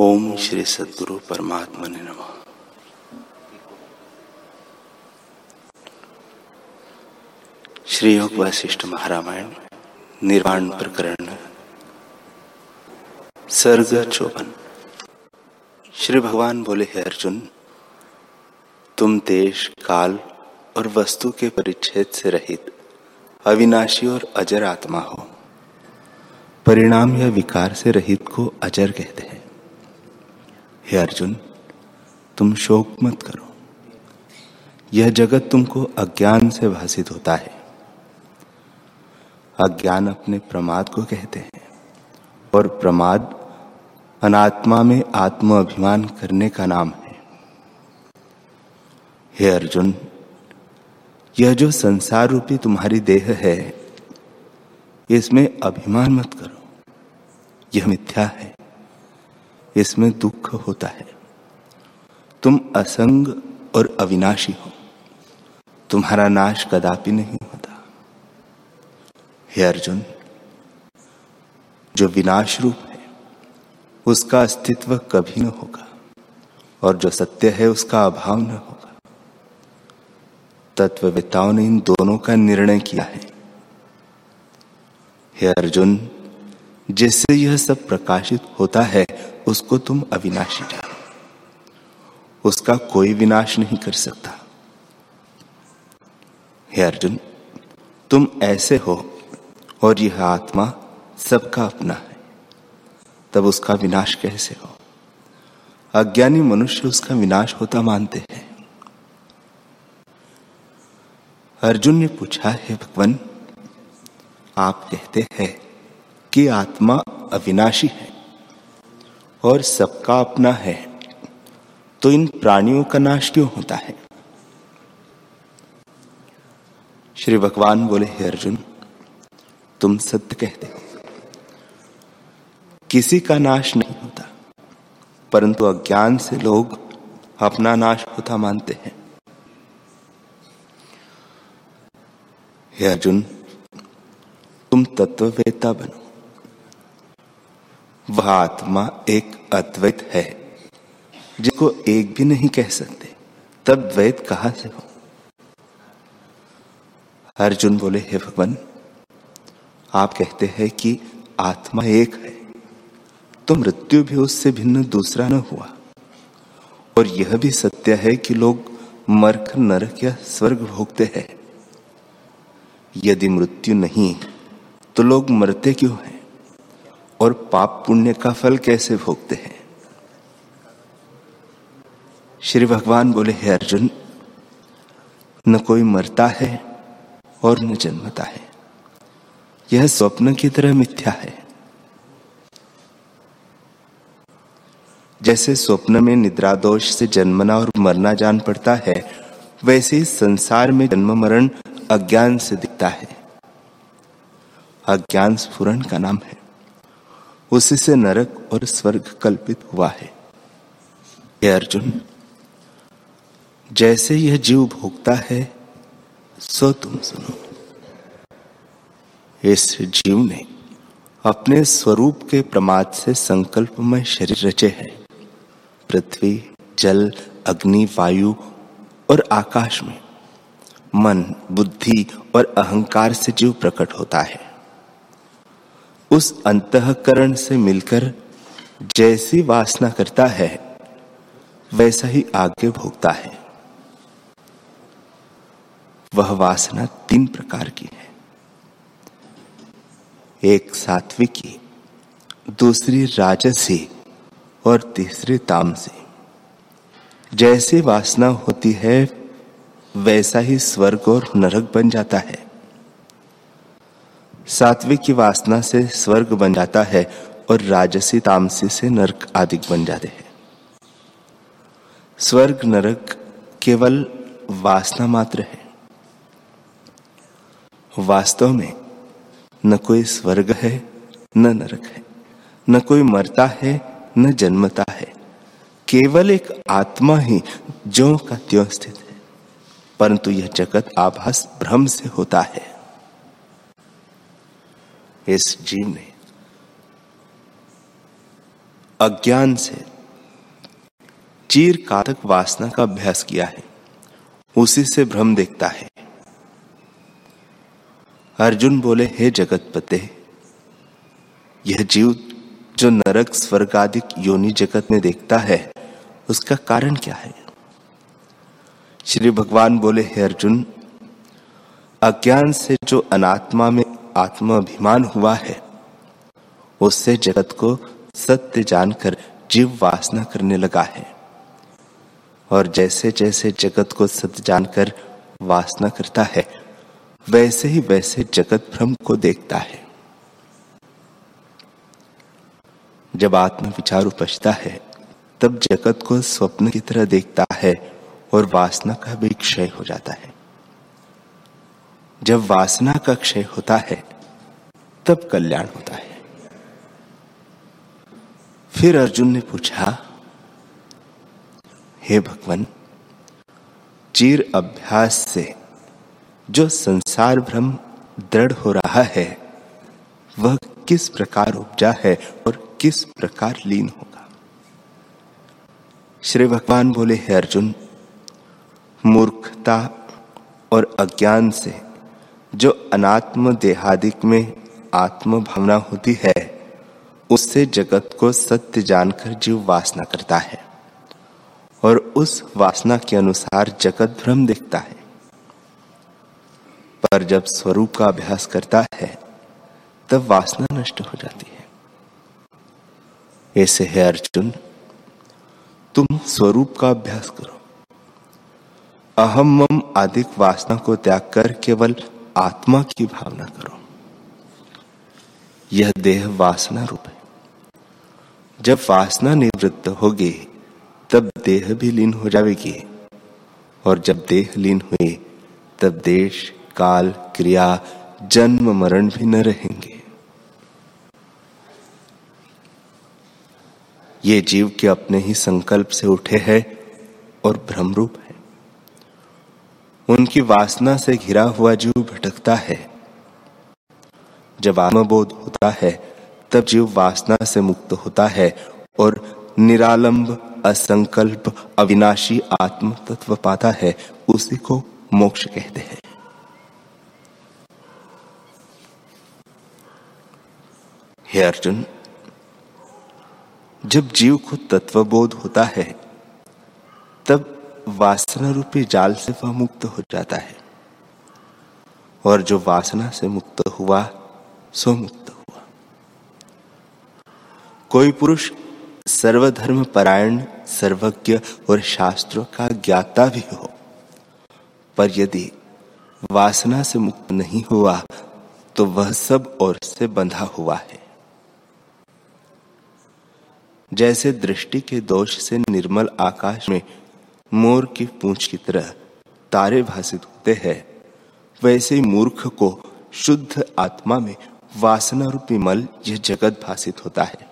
ओम श्री सदगुरु परमात्मा ने नम। श्री योग वशिष्ठ महारामायण, निर्वाण प्रकरण, सर्ग चौवन। श्री भगवान बोले, हे अर्जुन, तुम देश, काल और वस्तु के परिच्छेद से रहित अविनाशी और अजर आत्मा हो। परिणाम या विकार से रहित को अजर कहते हैं। हे अर्जुन, तुम शोक मत करो। यह जगत तुमको अज्ञान से भाषित होता है। अज्ञान अपने प्रमाद को कहते हैं और प्रमाद अनात्मा में आत्म अभिमान करने का नाम है। हे अर्जुन, यह जो संसार रूपी तुम्हारी देह है, इसमें अभिमान मत करो। यह मिथ्या है। इसमें दुख होता है। तुम असंग और अविनाशी हो। तुम्हारा नाश कदापि नहीं होता। हे अर्जुन, जो विनाश रूप है, उसका अस्तित्व कभी न होगा, और जो सत्य है, उसका अभाव न होगा। तत्ववेताओं ने इन दोनों का निर्णय किया है। हे अर्जुन, जिससे यह सब प्रकाशित होता है उसको तुम अविनाशी जानो। उसका कोई विनाश नहीं कर सकता। हे अर्जुन, तुम ऐसे हो और यह आत्मा सबका अपना है। तब उसका विनाश कैसे हो? अज्ञानी मनुष्य उसका विनाश होता मानते हैं। अर्जुन ने पूछा, है भगवान, आप कहते हैं कि आत्मा अविनाशी है? और सबका अपना है तो इन प्राणियों का नाश क्यों होता है? श्री भगवान बोले, हे अर्जुन, तुम सत्य कहते हो। किसी का नाश नहीं होता, परंतु अज्ञान से लोग अपना नाश होता मानते हैं। हे अर्जुन, तुम तत्ववेता बनो। वह आत्मा एक अद्वैत है। जिसको एक भी नहीं कह सकते, तब द्वैत कहाँ से हो? अर्जुन बोले, हे भगवान, आप कहते हैं कि आत्मा एक है तो मृत्यु भी उससे भिन्न दूसरा न हुआ। और यह भी सत्य है कि लोग मरकर नरक या स्वर्ग भोगते हैं। यदि मृत्यु नहीं तो लोग मरते क्यों हैं? और पाप पुण्य का फल कैसे भोगते हैं? श्री भगवान बोले, हे अर्जुन, न कोई मरता है और न जन्मता है। यह स्वप्न की तरह मिथ्या है। जैसे स्वप्न में निद्रा दोष से जन्मना और मरना जान पड़ता है, वैसे संसार में जन्म मरण अज्ञान से दिखता है। अज्ञान स्फुरन का नाम है। उसी से नरक और स्वर्ग कल्पित हुआ है। अर्जुन, जैसे यह जीव भोगता है, सो तुम सुनो। इस जीव ने अपने स्वरूप के प्रमाद से संकल्प में शरीर रचे हैं। पृथ्वी, जल, अग्नि, वायु और आकाश में मन, बुद्धि और अहंकार से जीव प्रकट होता है। उस अंतकरण से मिलकर जैसी वासना करता है, वैसा ही आगे भोगता है। वह वासना तीन प्रकार की है। एक सात्विकी, दूसरी राजसी और तीसरी तामसी। जैसी वासना होती है, वैसा ही स्वर्ग और नरक बन जाता है। सात्विक की वासना से स्वर्ग बन जाता है और राजसी, तामसी से नरक आदि बन जाते हैं। स्वर्ग, नरक केवल वासना मात्र है। वास्तव में न कोई स्वर्ग है, न नरक है, न कोई मरता है, न जन्मता है। केवल एक आत्मा ही जो का त्यों स्थित है, परंतु यह जगत आभास भ्रम से होता है। इस जीव ने अज्ञान से चीर कातक वासना का अभ्यास किया है। उसी से भ्रम देखता है। अर्जुन बोले, हे जगत पते यह जीव जो नरक स्वर्ग आदि योनि जगत में देखता है, उसका कारण क्या है? श्री भगवान बोले, हे अर्जुन, अज्ञान से जो अनात्मा में आत्माभिमान हुआ है। उससे जगत को सत्य जानकर जीव वासना करने लगा है। और जैसे जैसे जगत को सत्य जानकर वासना करता है, वैसे ही वैसे जगत भ्रम को देखता है। जब आत्म विचार उपजता है, तब जगत को स्वप्न की तरह देखता है और वासना का भी क्षय हो जाता है। जब वासना का क्षय होता है, तब कल्याण होता है। फिर अर्जुन ने पूछा, हे भगवान, चीर अभ्यास से जो संसार भ्रम दृढ़ हो रहा है, वह किस प्रकार उपजा है और किस प्रकार लीन होगा? श्री भगवान बोले, हे अर्जुन, मूर्खता और अज्ञान से जो अनात्म देहादिक में आत्म भावना होती है, उससे जगत को सत्य जानकर जीव वासना करता है और उस वासना के अनुसार जगत भ्रम देखता है। पर जब स्वरूप का अभ्यास करता है, तब वासना नष्ट हो जाती है। ऐसे है अर्जुन, तुम स्वरूप का अभ्यास करो। अहम मम आदिक वासना को त्याग कर केवल आत्मा की भावना करो। यह देह वासना रूप है। जब वासना निवृत्त होगी, तब देह भी लीन हो जाएगी। और जब देह लीन हुए, तब देश, काल, क्रिया, जन्म, मरण भी न रहेंगे। ये जीव के अपने ही संकल्प से उठे हैं और भ्रम रूप है। उनकी वासना से घिरा हुआ जीव भटकता है। जब आत्मबोध होता है, तब जीव वासना से मुक्त होता है और निरालंब, असंकल्प, अविनाशी आत्म तत्व पाता है, उसी को मोक्ष कहते हैं। हे अर्जुन, जब जीव को तत्वबोध होता है, तब वासना रूपी जाल से वह मुक्त हो जाता है। और जो वासना से मुक्त हुआ, सो मुक्त हुआ। कोई पुरुष सर्वधर्म परायण, सर्वज्ञ और शास्त्रों का ज्ञाता भी हो, पर यदि वासना से मुक्त नहीं हुआ तो वह सब और से बंधा हुआ है। जैसे दृष्टि के दोष से निर्मल आकाश में मोर की पूंछ की तरह तारे भाषित होते हैं। वैसे ही मूर्ख को शुद्ध आत्मा में वासना रूपी मल यह जगत भाषित होता है।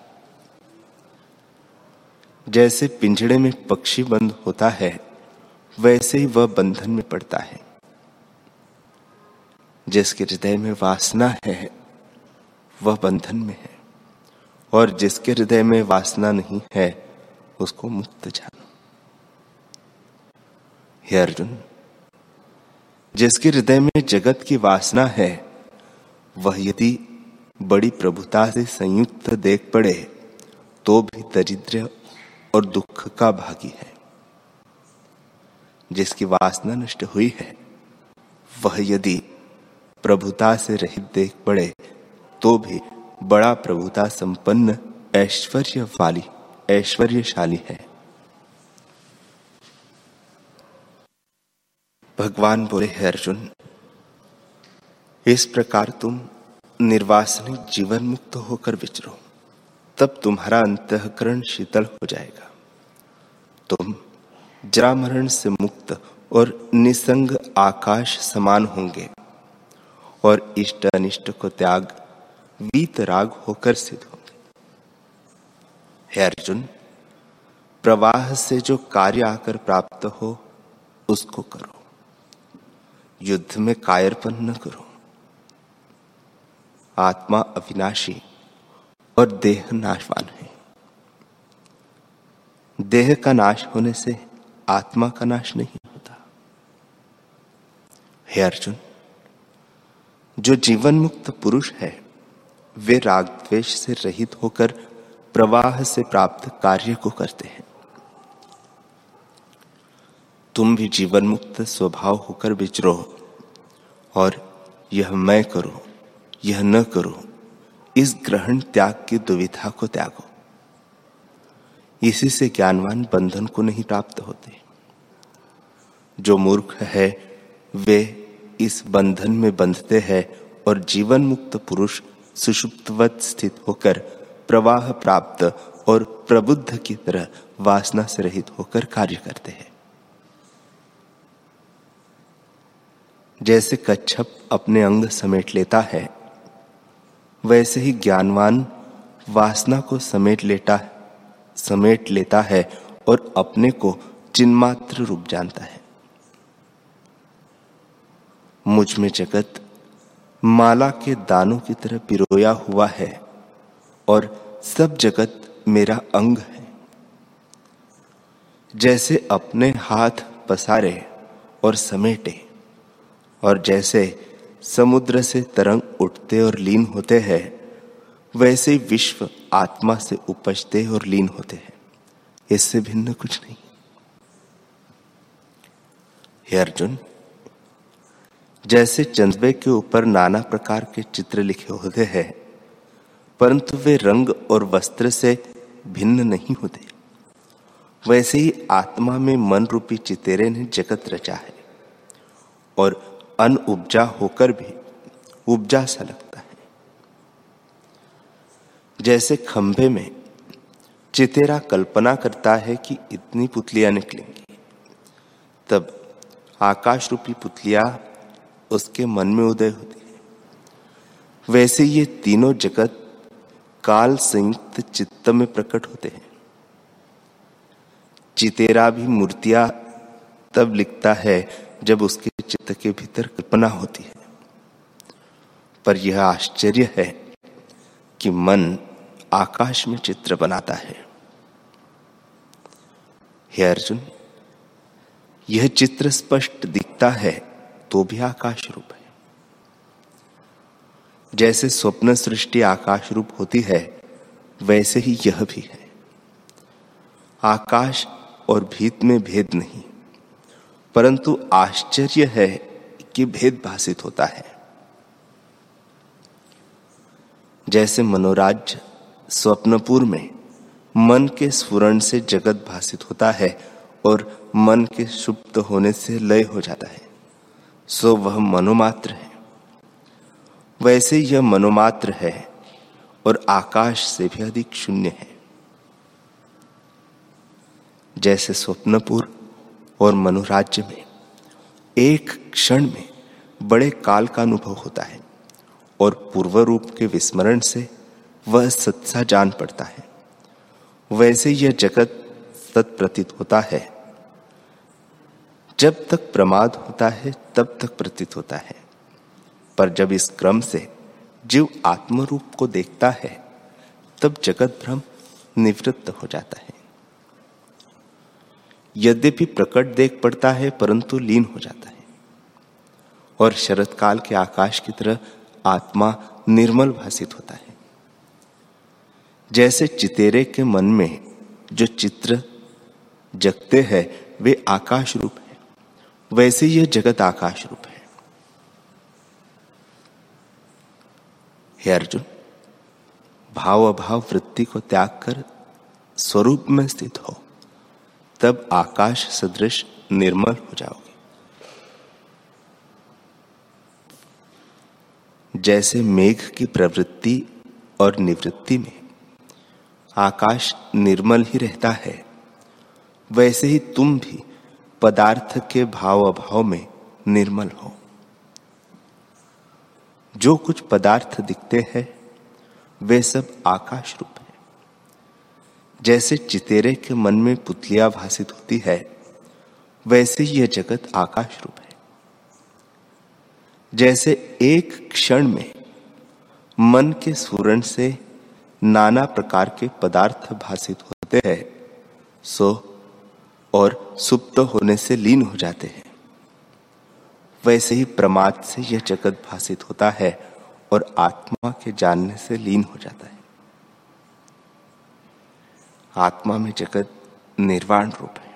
जैसे पिंजड़े में पक्षी बंद होता है, वैसे ही वह बंधन में पड़ता है। जिसके हृदय में वासना है, वह बंधन में है। और जिसके हृदय में वासना नहीं है, उसको मुक्त जानो हे अर्जुन, जिसके हृदय में जगत की वासना है, वह यदि बड़ी प्रभुता से संयुक्त देख पड़े तो भी दरिद्र और दुख का भागी है। जिसकी वासना नष्ट हुई है, वह यदि प्रभुता से रहित देख पड़े तो भी बड़ा प्रभुता संपन्न ऐश्वर्य वाली ऐश्वर्यशाली है। भगवान बोले है, अर्जुन। इस प्रकार तुम निर्वासनिक जीवन मुक्त होकर विचरो। तब तुम्हारा अंतकरण शीतल हो जाएगा। तुम जरा मरण से मुक्त और निसंग आकाश समान होंगे और इष्ट अनिष्ट को त्याग वीत राग होकर सिद्ध होंगे। हे अर्जुन, प्रवाह से जो कार्य आकर प्राप्त हो, उसको करो। युद्ध में कायरपन न करो। आत्मा अविनाशी और देह नाशवान है। देह का नाश होने से आत्मा का नाश नहीं होता। हे अर्जुन, जो जीवन मुक्त पुरुष है, वे राग द्वेष से रहित होकर प्रवाह से प्राप्त कार्य को करते हैं। तुम भी जीवन मुक्त स्वभाव होकर विचरो और यह मैं करूँ, यह न करूँ, इस ग्रहण त्याग की दुविधा को त्यागो। इसी से ज्ञानवान बंधन को नहीं प्राप्त होते। जो मूर्ख है, वे इस बंधन में बंधते हैं और जीवन मुक्त पुरुष सुषुप्तवत स्थित होकर प्रवाह प्राप्त और प्रबुद्ध की तरह वासना से रहित होकर कार्य करते हैं। जैसे कच्छप अपने अंग समेट लेता है, वैसे ही ज्ञानवान वासना को समेट लेता समेट लेता है और अपने को चिन्मात्र रूप जानता है। मुझमें जगत माला के दानों की तरह पिरोया हुआ है और सब जगत मेरा अंग है। जैसे अपने हाथ पसारे और समेटे और जैसे समुद्र से तरंग उठते और लीन होते हैं, वैसे विश्व आत्मा से उपजते और लीन होते हैं। इससे भिन्न कुछ नहीं। हे अर्जुन, जैसे चंद्रवे के ऊपर नाना प्रकार के चित्र लिखे होते हैं, परंतु वे रंग और वस्त्र से भिन्न नहीं होते। वैसे ही आत्मा में मन रूपी चितेरे ने जगत रचा है, और अन उपजा होकर भी उपजा सा लगता है। जैसे खंभे में चितेरा कल्पना करता है कि इतनी पुतलियाँ निकलेंगी, तब आकाश रूपी पुतलियाँ उसके मन में उदय होती है। वैसे ये तीनों जगत काल संयुक्त चित्त में प्रकट होते हैं। चितेरा भी मूर्तियाँ तब लिखता है जब उसके चित्त के भीतर कल्पना होती है। पर यह आश्चर्य है कि मन आकाश में चित्र बनाता है। हे अर्जुन, यह चित्र स्पष्ट दिखता है तो भी आकाश रूप है। जैसे स्वप्न सृष्टि आकाश रूप होती है, वैसे ही यह भी है। आकाश और भीत में भेद नहीं। परंतु आश्चर्य है कि भेद भाषित होता है। जैसे मनोराज्य स्वप्नपुर में मन के स्फुरण से जगत भाषित होता है और मन के सुप्त होने से लय हो जाता है, सो वह मनोमात्र है। वैसे यह मनोमात्र है और आकाश से भी अधिक शून्य है। जैसे स्वप्नपुर और मनोराज्य में, एक क्षण में बड़े काल का अनुभव होता है और पूर्व रूप के विस्मरण से वह सत्सा जान पड़ता है। वैसे यह जगत प्रतीत होता है। जब तक प्रमाद होता है, तब तक प्रतीत होता है। पर जब इस क्रम से जीव आत्मरूप को देखता है, तब जगत भ्रम निवृत्त हो जाता है। यद्यपि प्रकट देख पड़ता है, परंतु लीन हो जाता है। और शरत काल के आकाश की तरह आत्मा निर्मल भाषित होता है। जैसे चितेरे के मन में जो चित्र जगते हैं, वे आकाश रूप है। वैसे यह जगत आकाश रूप है। हे अर्जुन भाव अभाव वृत्ति को त्याग कर स्वरूप में स्थित हो। तब आकाश सदृश निर्मल हो जाओगे। जैसे मेघ की प्रवृत्ति और निवृत्ति में आकाश निर्मल ही रहता है, वैसे ही तुम भी पदार्थ के भाव अभाव में निर्मल हो। जो कुछ पदार्थ दिखते हैं, वे सब आकाश रूप जैसे चितेरे के मन में पुतलिया भाषित होती है, वैसे यह जगत आकाश रूप है। जैसे एक क्षण में मन के स्फुरन से नाना प्रकार के पदार्थ भाषित होते हैं, सो और सुप्त होने से लीन हो जाते हैं। वैसे ही प्रमाद से यह जगत भाषित होता है और आत्मा के जानने से लीन हो जाता है। आत्मा में जगत निर्वाण रूप है।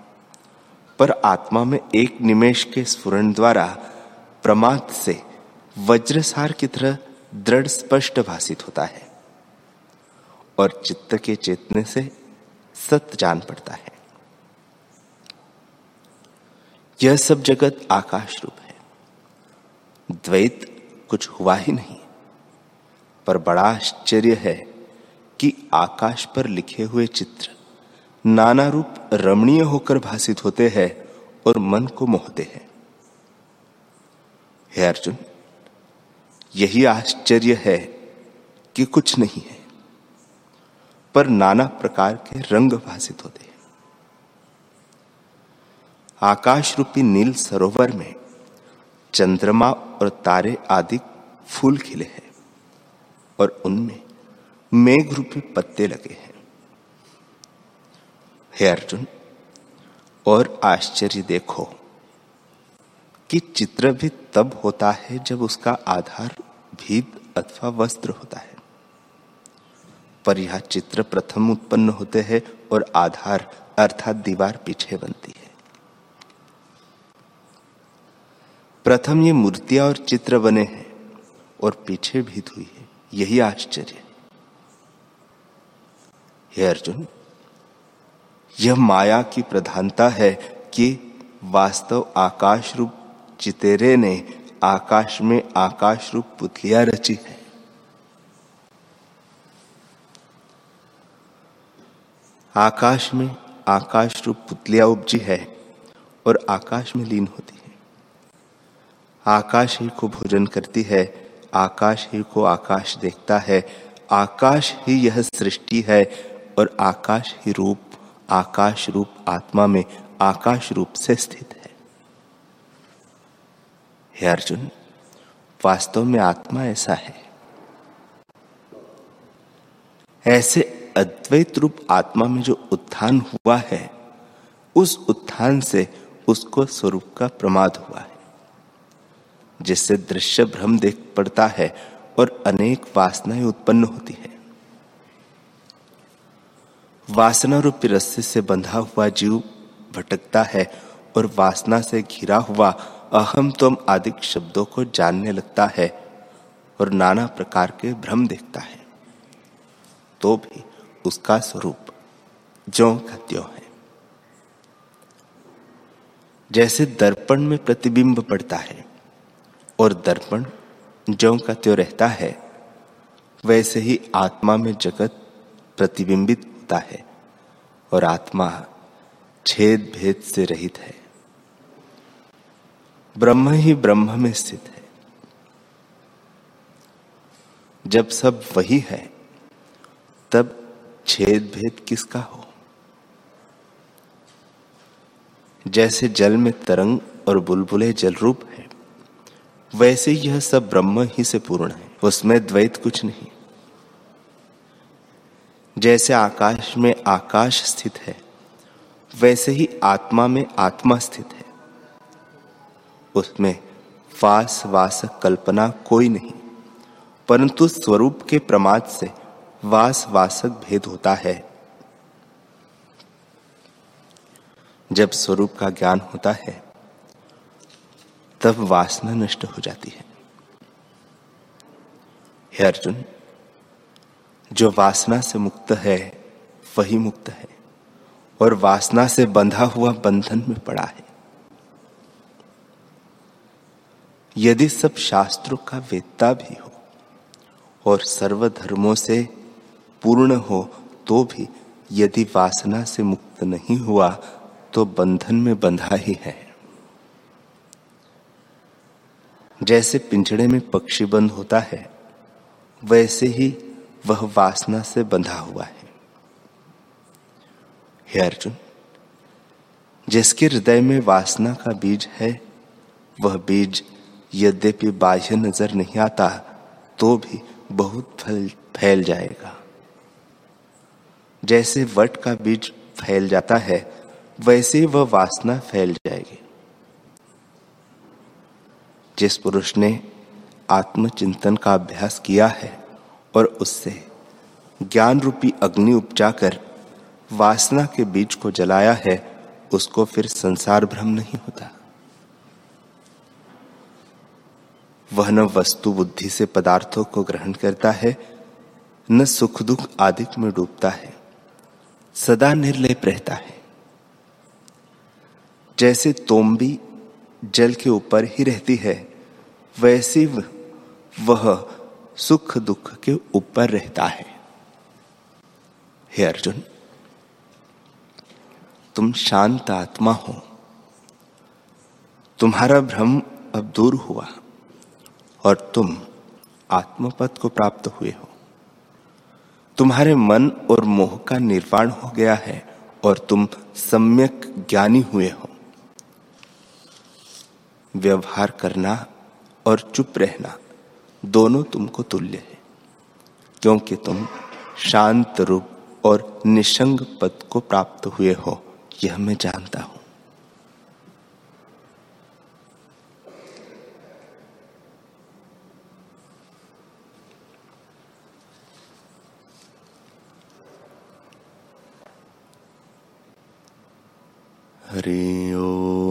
पर आत्मा में एक निमेश के स्फुरन द्वारा प्रमाद से वज्रसार की तरह दृढ़ स्पष्ट भाषित होता है और चित्त के चेतने से सत्य जान पड़ता है। यह सब जगत आकाश रूप है। द्वैत कुछ हुआ ही नहीं, पर बड़ा आश्चर्य है कि आकाश पर लिखे हुए चित्र। नाना रूप रमणीय होकर भाषित होते हैं और मन को मोहते हैं। हे अर्जुन, यही आश्चर्य है कि कुछ नहीं है, पर नाना प्रकार के रंग भाषित होते हैं। आकाश रूपी नील सरोवर में चंद्रमा और तारे आदि फूल खिले हैं और उनमें मेघ रूपी पत्ते लगे हैं। हे अर्जुन, और आश्चर्य देखो कि चित्र भी तब होता है जब उसका आधार भीत अथवा वस्त्र होता है। पर यह चित्र प्रथम उत्पन्न होते हैं और आधार अर्थात दीवार पीछे बनती है। प्रथम ये मूर्तियाँ और चित्र बने हैं और पीछे भीत हुई है। यही आश्चर्य। है अर्जुन, यह माया की प्रधानता है कि वास्तव आकाश रूप चितेरे ने आकाश में आकाश रूप पुतलिया रची है। आकाश में आकाश रूप पुतलिया उपजी है और आकाश में लीन होती है। आकाश ही को भोजन करती है, आकाश ही को आकाश देखता है, आकाश ही यह सृष्टि है और आकाश ही रूप, आकाश रूप आत्मा में आकाश रूप से स्थित है। हे अर्जुन, वास्तव में आत्मा ऐसा है। ऐसे अद्वैत रूप आत्मा में जो उत्थान हुआ है, उस उत्थान से उसको स्वरूप का प्रमाद हुआ है, जिससे दृश्य भ्रम देख पड़ता है और अनेक वासनाएँ उत्पन्न होती है। वासना रूपी रस्से से बंधा हुआ जीव भटकता है और वासना से घिरा हुआ अहम तुम आदि शब्दों को जानने लगता है और नाना प्रकार के भ्रम देखता है। तो भी उसका स्वरूप जो का है। जैसे दर्पण में प्रतिबिंब पड़ता है और दर्पण जो का त्यों रहता है, वैसे ही आत्मा में जगत प्रतिबिंबित होता है और आत्मा छेद भेद से रहित है। ब्रह्म ही ब्रह्म में स्थित है। जब सब वही है, तब छेद भेद किसका हो? जैसे जल में तरंग और बुलबुले जल रूप है, वैसे यह सब ब्रह्म ही से पूर्ण है, उसमें द्वैत कुछ नहीं। जैसे आकाश में आकाश स्थित है, वैसे ही आत्मा में आत्मा स्थित है। उसमें फास वास कल्पना कोई नहीं, परंतु स्वरूप के प्रमाद से वास वासक भेद होता है। जब स्वरूप का ज्ञान होता है, तब वासना नष्ट हो जाती है। हे अर्जुन जो वासना से मुक्त है, वही मुक्त है। और वासना से बंधा हुआ बंधन में पड़ा है। यदि सब शास्त्रों का वेदता भी हो, और सर्वधर्मों से पूर्ण हो तो भी यदि वासना से मुक्त नहीं हुआ तो बंधन में बंधा ही है। जैसे पिंजड़े में पक्षी बंद होता है, वैसे ही वह वासना से बंधा हुआ है। हे अर्जुन, जिसके हृदय में वासना का बीज है, वह बीज यद्यपि बाह्य नज़र नहीं आता तो भी बहुत फल फैल जाएगा। जैसे वट का बीज फैल जाता है, वैसे वह वासना फैल जाएगी। जिस पुरुष ने आत्मचिंतन का अभ्यास किया है और उससे ज्ञान रूपी अग्नि उपजाकर वासना के बीज को जलाया है, उसको फिर संसार भ्रम नहीं होता। वह न वस्तु बुद्धि से पदार्थों को ग्रहण करता है, न सुख दुख आदि में डूबता है, सदा निर्लेप रहता है। जैसे तोम्बी जल के ऊपर ही रहती है, वैसे वह सुख दुख के ऊपर रहता है। हे अर्जुन, तुम शांत आत्मा हो। तुम्हारा भ्रम अब दूर हुआ और तुम आत्मपद को प्राप्त हुए हो। तुम्हारे मन और मोह का निर्वाण हो गया है और तुम सम्यक ज्ञानी हुए हो। व्यवहार करना और चुप रहना दोनों तुमको तुल्य है, क्योंकि तुम शांत रूप और निशंग पद को प्राप्त हुए हो, यह मैं जानता हूँ। हरि ओ